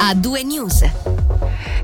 A due news.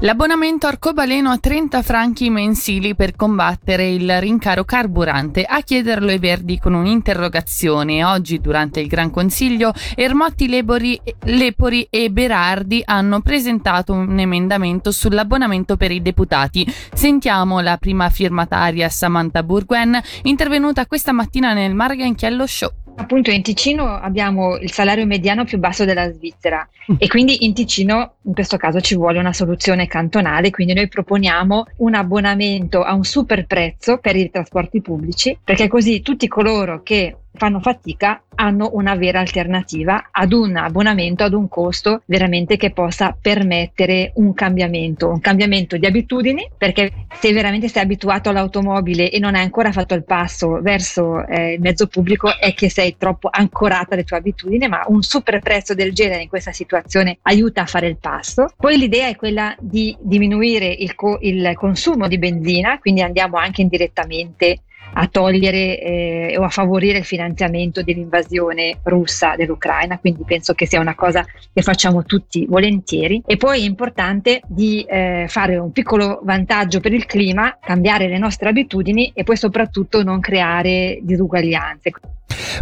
L'abbonamento arcobaleno a 30 franchi mensili per combattere il rincaro carburante. A chiederlo i Verdi con un'interrogazione. Oggi, durante il Gran Consiglio, Ermotti, Lebori, Lepori e Berardi hanno presentato un emendamento sull'abbonamento per i deputati. Sentiamo la prima firmataria Samantha Burguen, intervenuta questa mattina nel Marga Inchiello Show. Appunto in Ticino abbiamo il salario mediano più basso della Svizzera mm. e quindi in Ticino in questo caso ci vuole una soluzione cantonale, quindi noi proponiamo un abbonamento a un super prezzo per i trasporti pubblici perché così tutti coloro che fanno fatica hanno una vera alternativa ad un abbonamento ad un costo veramente che possa permettere un cambiamento, un cambiamento di abitudini, perché se veramente sei abituato all'automobile e non hai ancora fatto il passo verso eh, il mezzo pubblico è che sei troppo ancorata alle tue abitudini, ma un super prezzo del genere in questa situazione aiuta a fare il passo. Poi l'idea è quella di diminuire il, co- il consumo di benzina, quindi andiamo anche indirettamente a togliere eh, o a favorire il finanziamento dell'invasione russa dell'Ucraina, quindi penso che sia una cosa che facciamo tutti volentieri. E poi è importante di eh, fare un piccolo vantaggio per il clima, cambiare le nostre abitudini e poi soprattutto non creare disuguaglianze.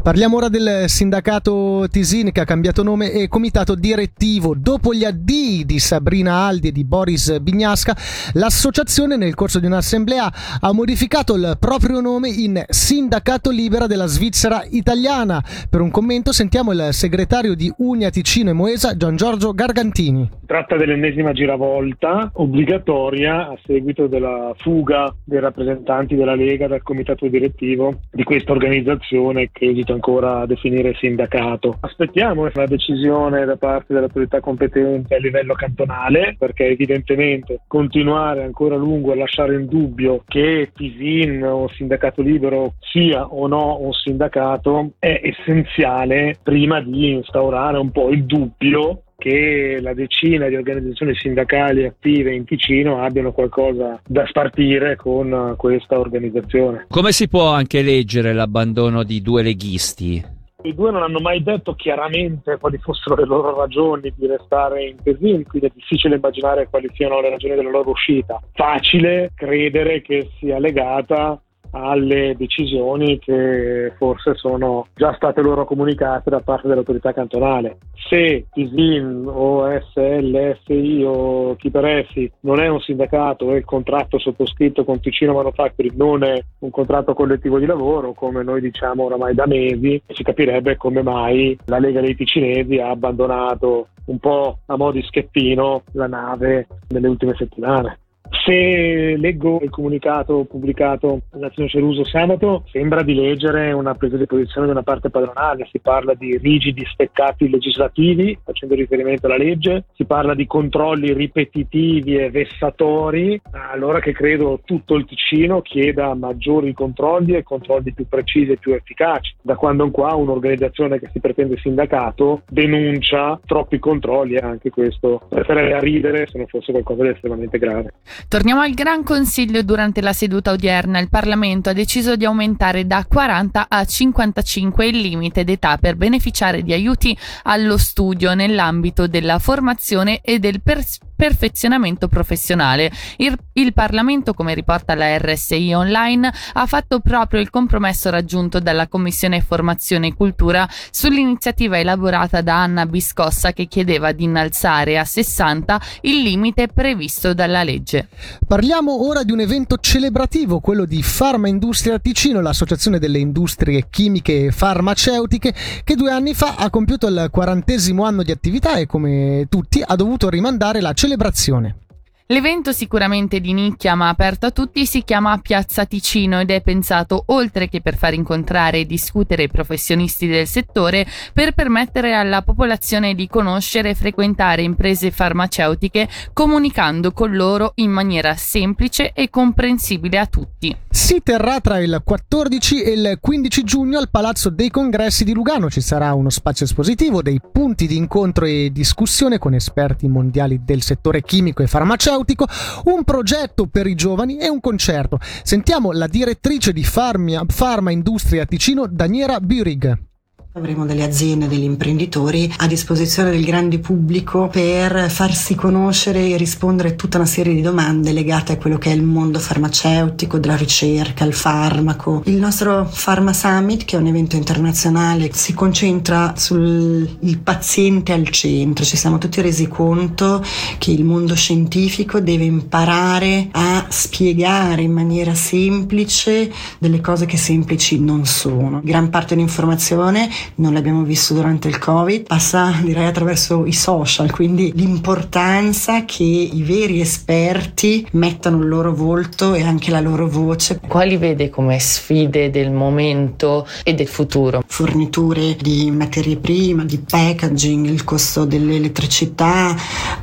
Parliamo ora del sindacato Tisin che ha cambiato nome e comitato direttivo. Dopo gli addii di Sabrina Aldi e di Boris Bignasca, l'associazione nel corso di un'assemblea ha modificato il proprio nome in Sindacato Libera della Svizzera Italiana. Per un commento sentiamo il segretario di Unia Ticino e Moesa, Gian Giorgio Gargantini. Tratta dell'ennesima giravolta obbligatoria a seguito della fuga dei rappresentanti della Lega dal comitato direttivo di questa organizzazione che esito ancora a definire sindacato. Aspettiamo la decisione da parte dell'autorità competente a livello cantonale perché evidentemente continuare ancora a lungo a lasciare in dubbio che Tisin o sindacato libero sia o no un sindacato è essenziale prima di instaurare un po' il dubbio che la decina di organizzazioni sindacali attive in Ticino abbiano qualcosa da spartire con questa organizzazione. Come si può anche leggere l'abbandono di due leghisti? I due non hanno mai detto chiaramente quali fossero le loro ragioni di restare in Pesin, quindi è difficile immaginare quali siano le ragioni della loro uscita. Facile credere che sia legata alle decisioni che forse sono già state loro comunicate da parte dell'autorità cantonale. Se ISIN o SLSI o chi per essi non è un sindacato e il contratto sottoscritto con Ticino Manufacturing non è un contratto collettivo di lavoro, come noi diciamo oramai da mesi, si capirebbe come mai la Lega dei Ticinesi ha abbandonato un po' a mo' di schettino la nave nelle ultime settimane. Se leggo il comunicato pubblicato dall'Azione Ceruso sabato, sembra di leggere una presa di posizione di una parte padronale. Si parla di rigidi steccati legislativi, facendo riferimento alla legge, si parla di controlli ripetitivi e vessatori. Allora che credo tutto il Ticino chieda maggiori controlli e controlli più precisi e più efficaci. Da quando in qua un'organizzazione che si pretende sindacato denuncia troppi controlli e anche questo preferirei a ridere se non fosse qualcosa di estremamente grave. Torniamo al Gran Consiglio. Durante la seduta odierna il Parlamento ha deciso di aumentare da 40 a 55 il limite d'età per beneficiare di aiuti allo studio nell'ambito della formazione e del pers- perfezionamento professionale. Il, il, Parlamento, come riporta la RSI Online, ha fatto proprio il compromesso raggiunto dalla Commissione Formazione e Cultura sull'iniziativa elaborata da Anna Biscossa che chiedeva di innalzare a 60 il limite previsto dalla legge. Parliamo ora di un evento celebrativo, quello di Pharma Industria Ticino, l'associazione delle industrie chimiche e farmaceutiche, che due anni fa ha compiuto il quarantesimo anno di attività e come tutti ha dovuto rimandare la celebrazione. L'evento sicuramente di nicchia ma aperto a tutti si chiama Piazza Ticino ed è pensato oltre che per far incontrare e discutere i professionisti del settore per permettere alla popolazione di conoscere e frequentare imprese farmaceutiche comunicando con loro in maniera semplice e comprensibile a tutti. Si terrà tra il 14 e il 15 giugno al Palazzo dei Congressi di Lugano. Ci sarà uno spazio espositivo, dei punti di incontro e discussione con esperti mondiali del settore chimico e farmaceutico farmaceutico, un progetto per i giovani e un concerto. Sentiamo la direttrice di Farmia, Pharma Industria Ticino, Daniela Bürig. Avremo delle aziende, degli imprenditori a disposizione del grande pubblico per farsi conoscere e rispondere a tutta una serie di domande legate a quello che è il mondo farmaceutico, della ricerca, il farmaco. Il nostro Pharma Summit, che è un evento internazionale, si concentra sul paziente al centro. Ci siamo tutti resi conto che il mondo scientifico deve imparare a spiegare in maniera semplice delle cose che semplici non sono. Gran parte dell'informazione non l'abbiamo visto durante il Covid, passa direi attraverso i social, quindi l'importanza che i veri esperti mettano il loro volto e anche la loro voce. Quali vede come sfide del momento e del futuro? Forniture di materie prime, di packaging, il costo dell'elettricità,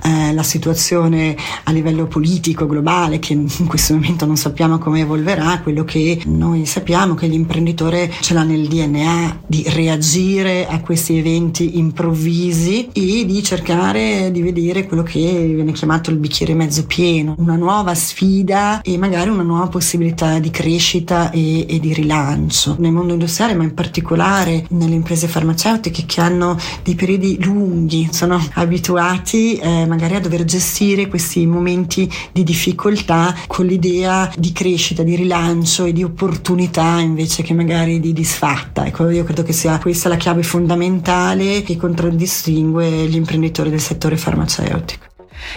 eh, la situazione a livello politico globale che in questo momento non sappiamo come evolverà, quello che noi sappiamo che l'imprenditore ce l'ha nel DNA di reagire a questi eventi improvvisi e di cercare di vedere quello che viene chiamato il bicchiere mezzo pieno, una nuova sfida e magari una nuova possibilità di crescita e, e di rilancio nel mondo industriale, ma in particolare nelle imprese farmaceutiche che hanno dei periodi lunghi, sono abituati eh, magari a dover gestire questi momenti di difficoltà con l'idea di crescita, di rilancio e di opportunità invece che magari di disfatta. Ecco, io credo che sia questa la chiave fondamentale che contraddistingue gli imprenditori del settore farmaceutico.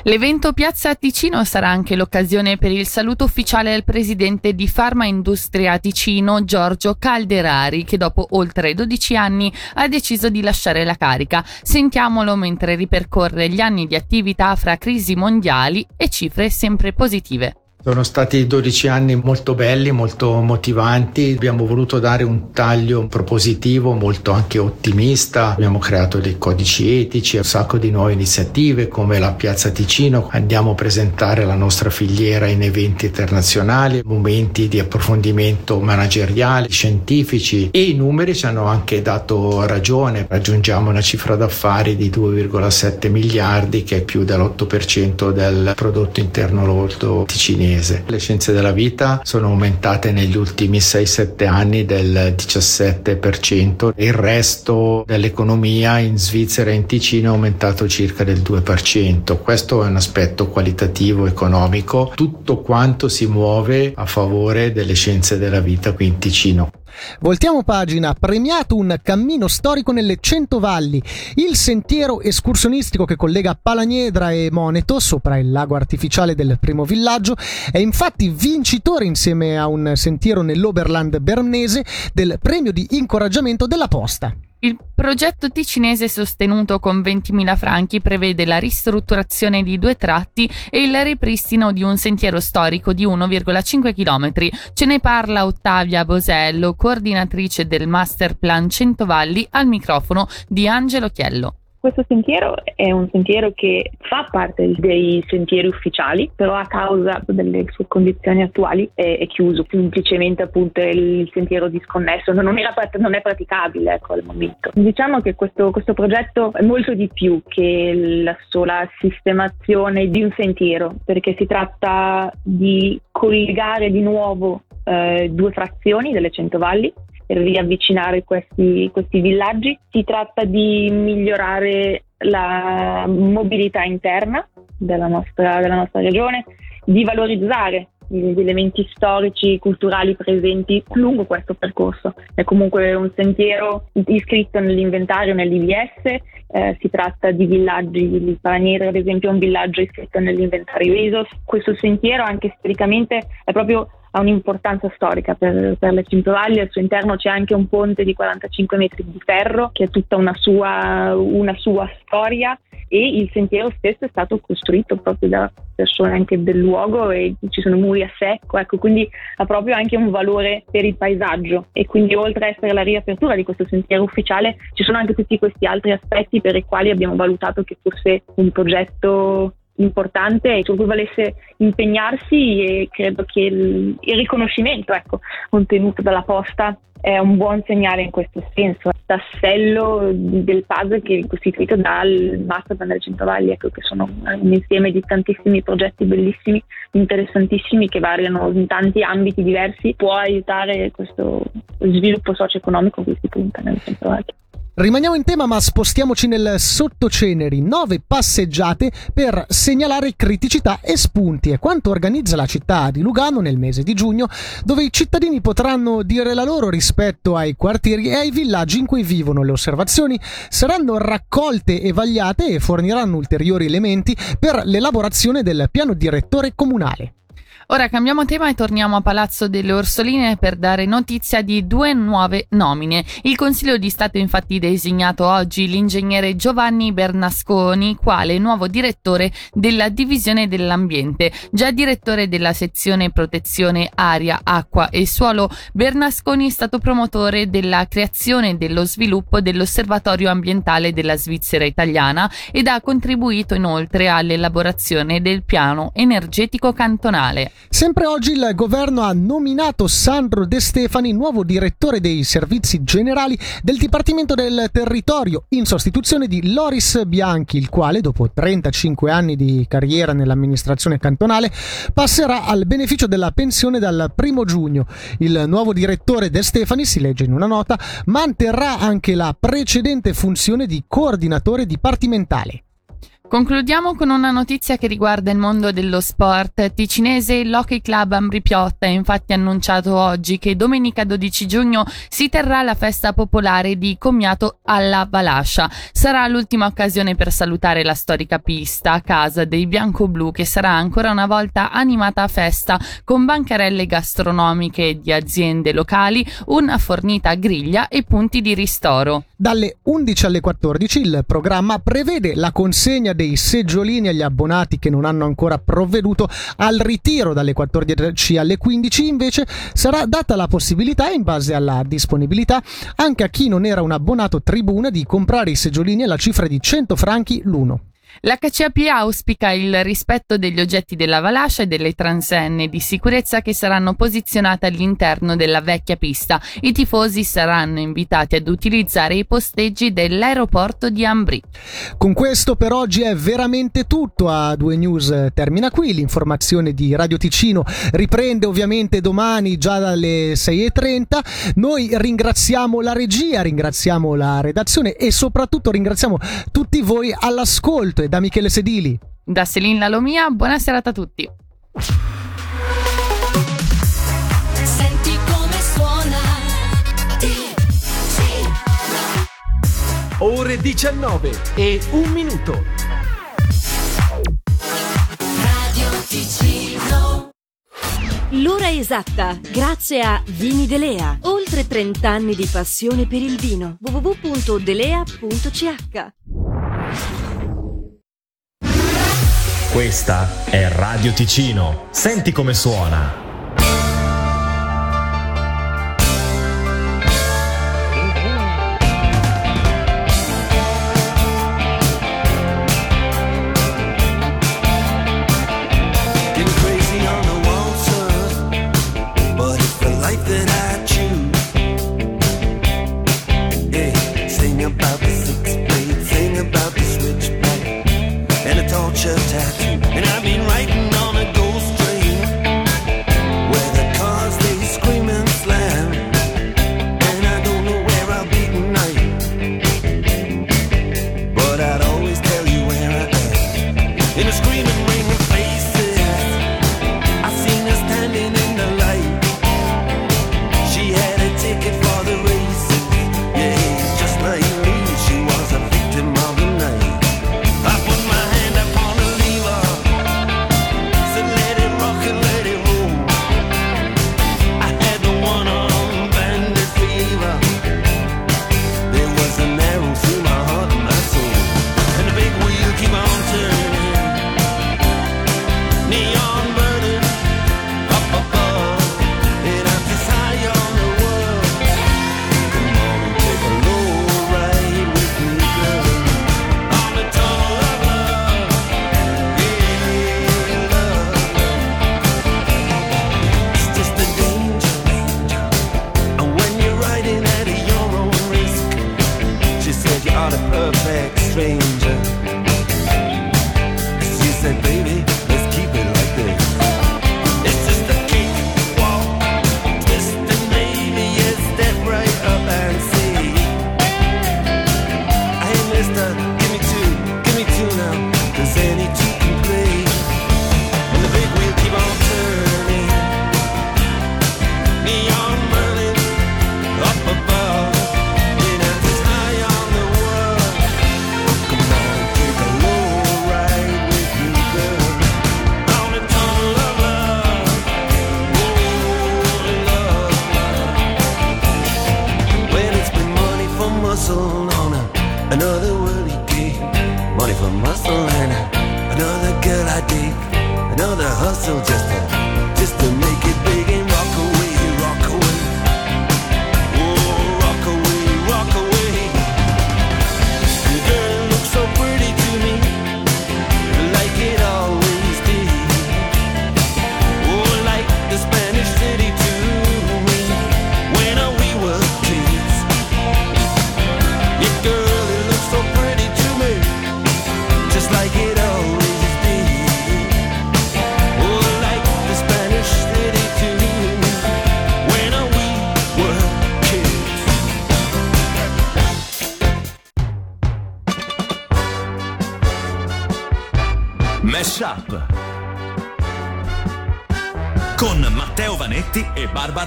L'evento Piazza Ticino sarà anche l'occasione per il saluto ufficiale al presidente di Farma Industria Ticino, Giorgio Calderari, che dopo oltre 12 anni ha deciso di lasciare la carica. Sentiamolo mentre ripercorre gli anni di attività fra crisi mondiali e cifre sempre positive. Sono stati 12 anni molto belli, molto motivanti, abbiamo voluto dare un taglio propositivo, molto anche ottimista, abbiamo creato dei codici etici, un sacco di nuove iniziative come la Piazza Ticino, andiamo a presentare la nostra filiera in eventi internazionali, momenti di approfondimento manageriale, scientifici. E i numeri ci hanno anche dato ragione, raggiungiamo una cifra d'affari di 2,7 miliardi che è più dell'8% del prodotto interno lordo ticinese mese. Le scienze della vita sono aumentate negli ultimi 6-7 anni del 17%, il resto dell'economia in Svizzera e in Ticino è aumentato circa del 2%. Questo è un aspetto qualitativo economico, tutto quanto si muove a favore delle scienze della vita qui in Ticino. Voltiamo pagina, premiato un cammino storico nelle Cento Valli, il sentiero escursionistico che collega Palagnedra e Moneto sopra il lago artificiale del primo villaggio, è infatti vincitore insieme a un sentiero nell'Oberland bernese del premio di incoraggiamento della posta. Il progetto ticinese sostenuto con 20.000 franchi prevede la ristrutturazione di due tratti e il ripristino di un sentiero storico di 1,5 km. Ce ne parla Ottavia Bosello, coordinatrice del Master Plan Centovalli, al microfono di Angelo Chiello. Questo sentiero è un sentiero che fa parte dei sentieri ufficiali, però a causa delle sue condizioni attuali è, è chiuso, semplicemente appunto il sentiero disconnesso, non, era, non è praticabile ecco, al momento. Diciamo che questo, questo progetto è molto di più che la sola sistemazione di un sentiero, perché si tratta di collegare di nuovo eh, due frazioni delle Centovalli per riavvicinare questi, questi villaggi. Si tratta di migliorare la mobilità interna della nostra, della nostra regione, di valorizzare gli elementi storici, culturali presenti lungo questo percorso. È comunque un sentiero iscritto nell'inventario nell'IVS, eh, si tratta di villaggi, il Palaniere ad esempio è un villaggio iscritto nell'inventario ISOS. Questo sentiero anche storicamente è proprio ha un'importanza storica per, per le Cintovalli, al suo interno c'è anche un ponte di 45 metri di ferro che ha tutta una sua, una sua storia. E il sentiero stesso è stato costruito proprio da persone anche del luogo e ci sono muri a secco, ecco, quindi ha proprio anche un valore per il paesaggio. E quindi oltre a essere la riapertura di questo sentiero ufficiale ci sono anche tutti questi altri aspetti per i quali abbiamo valutato che fosse un progetto importante su cui volesse impegnarsi e credo che il, il riconoscimento ecco, contenuto dalla posta è un buon segnale in questo senso. Tassello del puzzle che è costituito dal Master Plan del Centovalli, ecco, che sono un insieme di tantissimi progetti bellissimi, interessantissimi, che variano in tanti ambiti diversi, può aiutare questo sviluppo socio-economico cui si punta nel Centovalli. Rimaniamo in tema ma spostiamoci nel sottoceneri, nove passeggiate per segnalare criticità e spunti e quanto organizza la città di Lugano nel mese di giugno dove i cittadini potranno dire la loro rispetto ai quartieri e ai villaggi in cui vivono. Le osservazioni saranno raccolte e vagliate e forniranno ulteriori elementi per l'elaborazione del piano direttore comunale. Ora cambiamo tema e torniamo a Palazzo delle Orsoline per dare notizia di due nuove nomine. Il Consiglio di Stato infatti designato oggi l'ingegnere Giovanni Bernasconi quale nuovo direttore della Divisione dell'Ambiente. Già direttore della sezione protezione aria, acqua e suolo, Bernasconi è stato promotore della creazione e dello sviluppo dell'Osservatorio ambientale della Svizzera italiana ed ha contribuito inoltre all'elaborazione del piano energetico cantonale. Sempre oggi il governo ha nominato Sandro De Stefani nuovo direttore dei servizi generali del Dipartimento del Territorio in sostituzione di Loris Bianchi, il quale dopo 35 anni di carriera nell'amministrazione cantonale passerà al beneficio della pensione dal primo giugno. Il nuovo direttore De Stefani, si legge in una nota, manterrà anche la precedente funzione di coordinatore dipartimentale. Concludiamo con una notizia che riguarda il mondo dello sport. Ticinese l'Hockey Club Ambripiotta ha infatti annunciato oggi che domenica 12 giugno si terrà la festa popolare di Commiato alla Valascia. Sarà l'ultima occasione per salutare la storica pista a casa dei bianco-blu che sarà ancora una volta animata a festa con bancarelle gastronomiche di aziende locali, una fornita griglia e punti di ristoro. Dalle 11 alle 14 il programma prevede la consegna dei seggiolini agli abbonati che non hanno ancora provveduto al ritiro dalle 14 alle 15 invece sarà data la possibilità in base alla disponibilità anche a chi non era un abbonato tribuna di comprare i seggiolini alla cifra di 100 franchi l'uno. L'HCAP auspica il rispetto degli oggetti della Valascia e delle transenne di sicurezza che saranno posizionate all'interno della vecchia pista. I tifosi saranno invitati ad utilizzare i posteggi dell'aeroporto di Ambri. Con questo per oggi è veramente tutto. A due news termina qui. L'informazione di Radio Ticino riprende ovviamente domani già dalle 6.30. Noi ringraziamo la regia, ringraziamo la redazione e soprattutto ringraziamo tutti voi all'ascolto e da Michele Sedili. Da Selin Lalomia, buona serata a tutti. Senti come suona. Ore 19 e un minuto. Radio Ticino. L'ora esatta, grazie a Vini Delea. Oltre 30 anni di passione per il vino. www.delea.ch Questa è Radio Ticino. Senti come suona.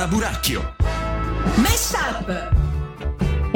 Buracchio. Mesh Up!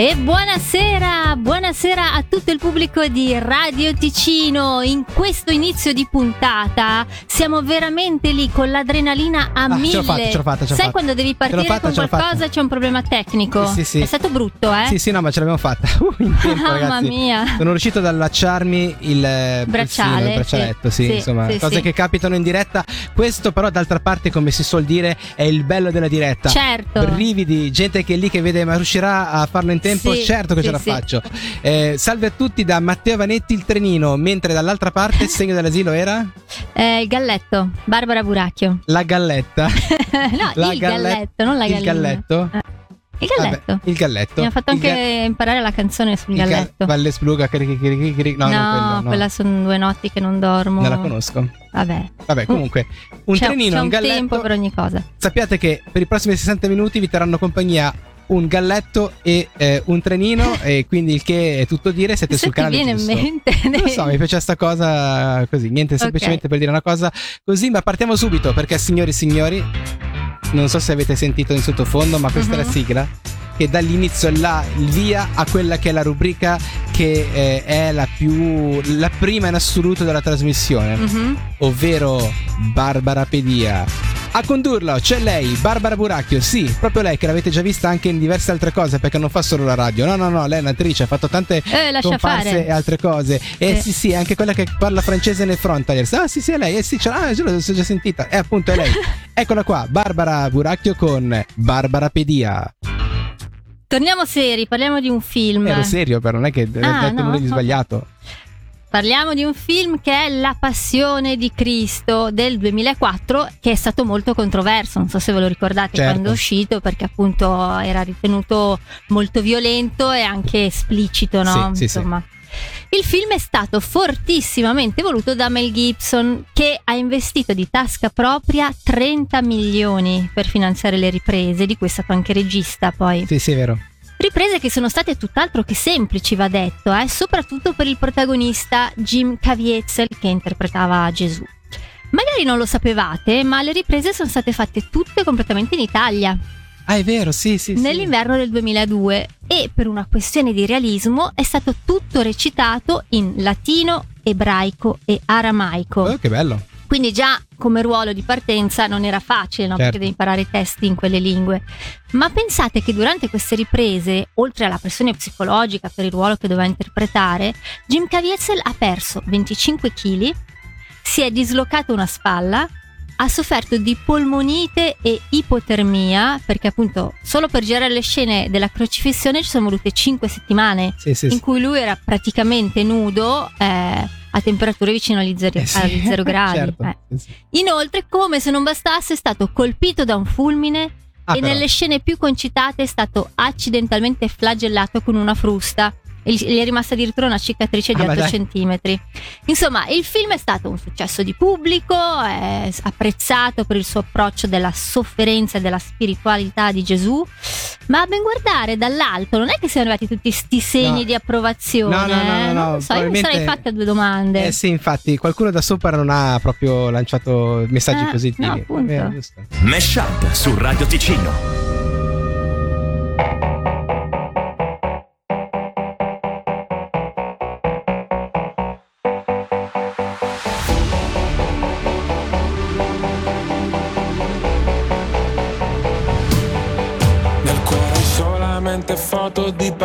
E buonasera, buonasera a tutto il pubblico di Radio Ticino. In questo inizio di puntata siamo veramente lì con l'adrenalina a Ah, ce mille. l'ho fatta, ce l'ho fatta, ce l'ho Sai fatta. quando devi Ce partire fatta, con ce qualcosa c'è un problema tecnico? Sì, sì. È stato brutto, eh? Sì, sì, no, ma ce l'abbiamo fatta. Uh, tempo, Mamma ragazzi. mia. Sono riuscito ad allacciarmi il eh, Bracciale, il braccialetto, sì, sì, insomma, sì, cose sì. che capitano in diretta. Questo però d'altra parte, come si suol dire, è il bello della diretta. Certo. Brividi, gente che è lì che vede ma riuscirà a farlo in tempo? Sì, certo che sì, ce la sì. faccio. Eh, salve a tutti da Matteo Vanetti il trenino, mentre dall'altra parte il segno dell'asilo era Eh, il galletto, Barbara Buracchio. la galletta. no, La il galle- galletto, non la il gallina. galletto? Eh, Il galletto. Vabbè, il galletto. Mi ha fatto Il anche ga- imparare la canzone sul il ga- galletto. Valle Spluga, cri- cri- cri- no, no, non quello, no. quella sono due notti che non dormo. Non la conosco. Vabbè. Vabbè, comunque, un C'è- trenino, c'è un un galletto. tempo per ogni cosa. Sappiate che per i prossimi 60 minuti vi terranno compagnia un galletto e eh, un trenino e quindi il che è tutto dire siete Se sul canale viene giusto. in mente. Non so, mi piace sta cosa così, niente, semplicemente per dire una cosa così, ma partiamo subito perché signori e signori, non so se avete sentito in sottofondo, ma questa è Mhm. la sigla che dà l'inizio là, il via a quella che è la rubrica che eh, è la più la prima in assoluto della trasmissione, Mhm. ovvero Barbarapedia. A condurlo c'è lei, Barbara Buracchio, sì, proprio lei che l'avete già vista anche in diverse altre cose perché non fa solo la radio, no no no, lei è un'attrice, ha fatto tante Eh, comparse e altre cose. E Sì. sì sì, è anche quella che parla francese nel frontaliers. Ah sì sì, è lei, eh sì, ce l'ha, ce l'ho l'ho già sentita. E appunto è lei. Eccola qua, Barbara Buracchio con Barbarapedia. Torniamo seri, parliamo di un film. Ero serio, però non è che ho Ah, detto no? nulla di sbagliato. Parliamo di un film che è La Passione di Cristo del 2004, che è stato molto controverso. Non so se ve lo ricordate Certo. quando è uscito, perché appunto era ritenuto molto violento e anche esplicito, no? Sì, sì, sì. Insomma. Il film è stato fortissimamente voluto da Mel Gibson, che ha investito di tasca propria 30 milioni per finanziare le riprese, di cui è stato anche regista poi. Sì, sì, è vero. Riprese che sono state tutt'altro che semplici, va detto, eh, soprattutto per il protagonista Jim Caviezel che interpretava Gesù. Magari non lo sapevate, ma le riprese sono state fatte tutte completamente in Italia, Ah, è vero, sì, sì. sì. nell'inverno del 2002 e per una questione di realismo è stato tutto recitato in latino, ebraico e aramaico. Oh, che bello. Quindi già come ruolo di partenza non era facile, no? Certo. perché devi imparare i testi in quelle lingue. Ma pensate che durante queste riprese, oltre alla pressione psicologica per il ruolo che doveva interpretare, Jim Caviezel ha perso 25 kg, si è dislocato una spalla, ha sofferto di polmonite e ipotermia, perché appunto solo per girare le scene della crocifissione ci sono volute 5 settimane Sì, sì, in sì. cui lui era praticamente nudo eh, a temperature vicino agli zero, Eh sì. gradi. Certo. eh. Inoltre, come se non bastasse, è stato colpito da un fulmine Ah, e però. nelle scene più concitate è stato accidentalmente flagellato con una frusta. E gli è rimasta addirittura una cicatrice di Ah, ma 8 dai. centimetri. Insomma, il film è stato un successo di pubblico, è apprezzato per il suo approccio della sofferenza e della spiritualità di Gesù. Ma a ben guardare dall'alto, non è che siano arrivati tutti sti segni No. di approvazione. No, no, no, no, eh? no, Non lo so, io mi sarei fatta due domande. Eh sì, infatti, qualcuno da sopra non ha proprio lanciato messaggi Eh, positivi. no, appunto. Eh. Mesh Up su Radio Ticino.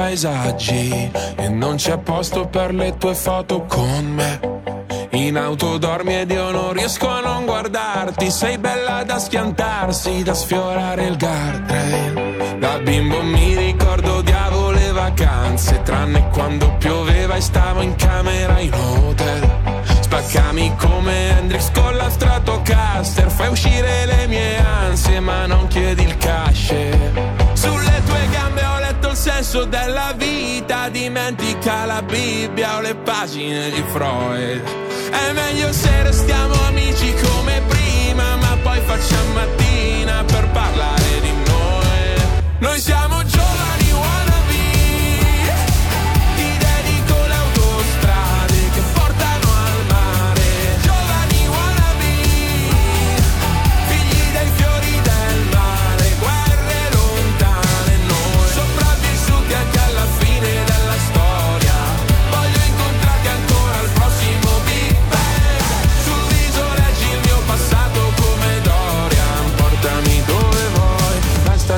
Paesaggi e non c'è posto per le tue foto con me. In auto dormi ed io non riesco a non guardarti, sei bella da schiantarsi, da sfiorare il guardrail. Da bimbo mi ricordo odiavo le vacanze, tranne quando pioveva e stavo in camera in hotel. Spaccami come Hendrix con la Stratocaster Fai uscire le mie ansie ma non chiedi il senso della vita Dimentica la Bibbia o le pagine di Freud. È meglio se restiamo amici come prima Ma poi facciamo mattina per parlare di noi. Noi siamo giovani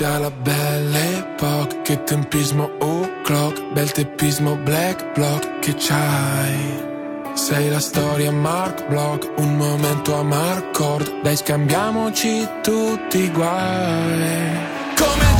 Spezia la belle epoca Che tempismo o clock. Bel teppismo black block Che c'hai? Sei la storia Mark Block Un momento a Marcord Dai scambiamoci tutti i guai. Come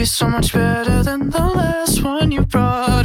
you so much better than the last one you brought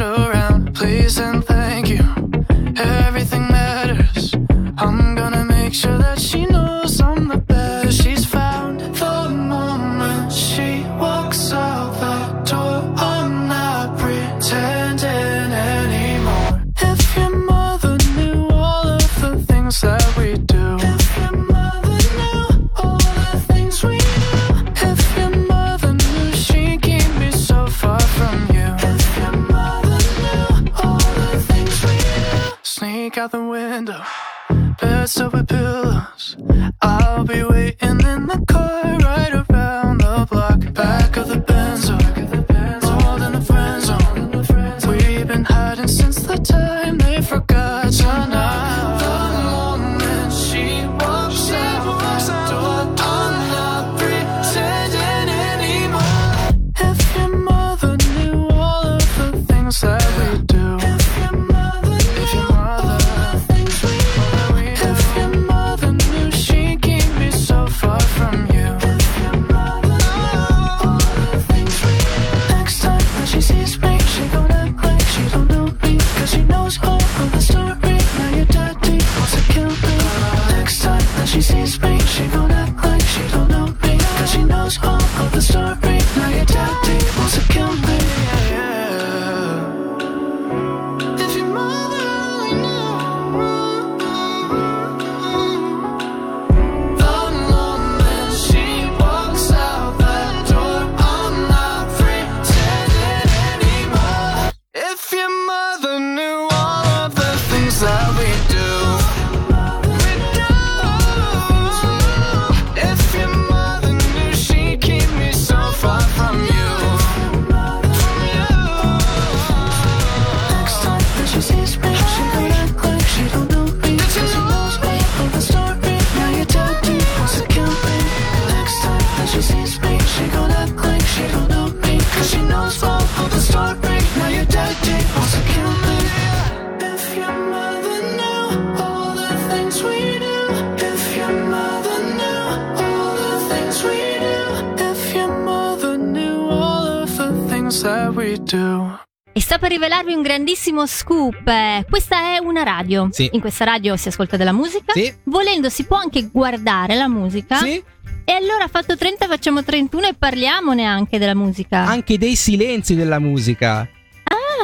sta per rivelarvi un grandissimo scoop. Eh, Questa è una radio. Sì. In questa radio si ascolta della musica. Sì. Volendo si può anche guardare la musica. Sì. E allora fatto 30 facciamo 31 e parliamone anche della musica. Anche dei silenzi della musica.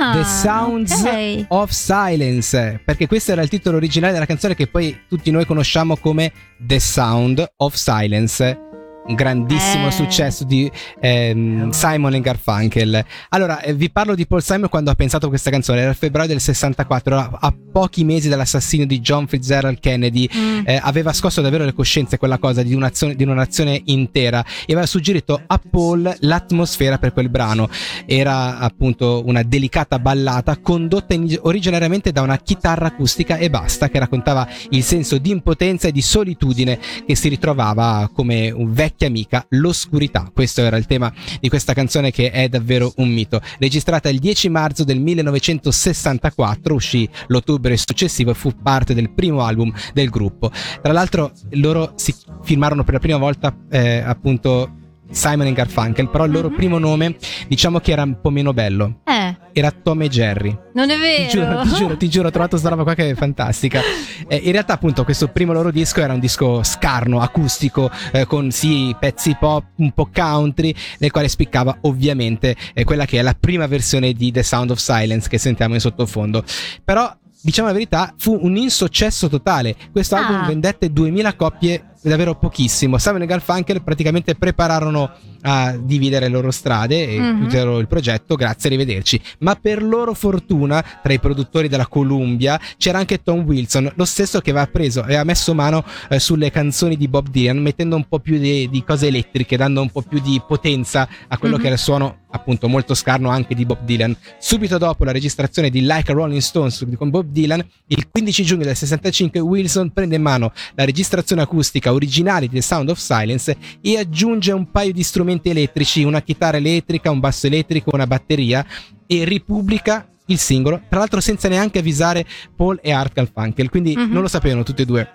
Ah, The Sounds ok. of Silence, perché questo era il titolo originale della canzone che poi tutti noi conosciamo come The Sound of Silence. Grandissimo Eh. successo di ehm, Simon e Garfunkel. Allora, eh, vi parlo di Paul Simon quando ha pensato a questa canzone. Era febbraio del 64, a, a pochi mesi dall'assassinio di John Fitzgerald Kennedy. Mm. Eh, aveva scosso davvero le coscienze quella cosa di, un'azione, di una nazione intera e aveva suggerito a Paul l'atmosfera per quel brano. Era appunto una delicata ballata condotta in- originariamente da una chitarra acustica e basta che raccontava il senso di impotenza e di solitudine che si ritrovava come un vecchia amica, l'oscurità. Questo era il tema di questa canzone che è davvero un mito. Registrata il 10 marzo del 1964, uscì l'ottobre successivo e fu parte del primo album del gruppo. Tra l'altro loro si firmarono per la prima volta eh, appunto Simon e Garfunkel, però il loro primo nome diciamo che era un po' meno bello. Eh, Era Tom e Jerry. non è Ti vero. giuro, ti giuro, ti giuro, ho trovato questa roba qua che è fantastica. Eh, in realtà, appunto, questo primo loro disco era un disco scarno, acustico, eh, con sì pezzi pop, un po' country, nel quale spiccava ovviamente eh, quella che è la prima versione di The Sound of Silence che sentiamo in sottofondo. Però. Diciamo la verità, fu un insuccesso totale. Questo album Ah. vendette 2000 copie, davvero pochissimo. Simon e Garfunkel praticamente prepararono a dividere le loro strade e Mhm. chiusero il progetto, grazie, arrivederci. Ma per loro fortuna, tra i produttori della Columbia c'era anche Tom Wilson, lo stesso che aveva preso e ha messo mano eh, sulle canzoni di Bob Dylan, mettendo un po' più di, di cose elettriche, dando un po' più di potenza a quello Mhm. che era il suono appunto molto scarno anche di Bob Dylan. Subito dopo la registrazione di Like a Rolling Stones con Bob Dylan, il 15 giugno del 65 Wilson prende in mano la registrazione acustica originale di The Sound of Silence e aggiunge un paio di strumenti elettrici, una chitarra elettrica, un basso elettrico, una batteria e ripubblica il singolo, tra l'altro senza neanche avvisare Paul e Art Garfunkel, quindi Mhm. non lo sapevano tutti e due.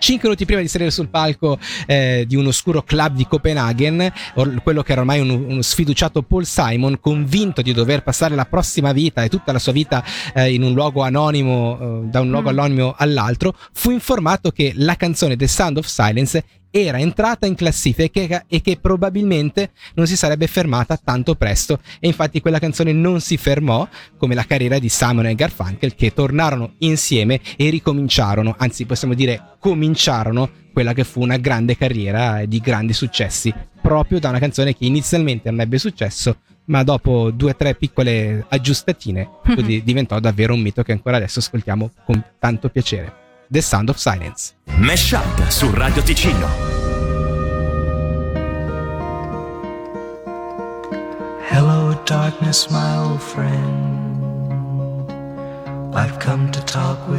Cinque minuti prima di salire sul palco eh, di un oscuro club di Copenaghen, or- quello che era ormai uno, uno sfiduciato Paul Simon, convinto di dover passare la prossima vita e tutta la sua vita eh, in un luogo anonimo, eh, da un luogo Mm. anonimo all'altro, fu informato che la canzone The Sound of Silence era entrata in classifica e che, e che probabilmente non si sarebbe fermata tanto presto e infatti quella canzone non si fermò come la carriera di Simon e Garfunkel che tornarono insieme e ricominciarono, anzi possiamo dire cominciarono quella che fu una grande carriera di grandi successi proprio da una canzone che inizialmente non ebbe successo ma dopo due o tre piccole aggiustatine diventò davvero un mito che ancora adesso ascoltiamo con tanto piacere. The Sound of Silence. Mesh Up su Radio Ticino. Hello, darkness, my old friend. I've come to talk with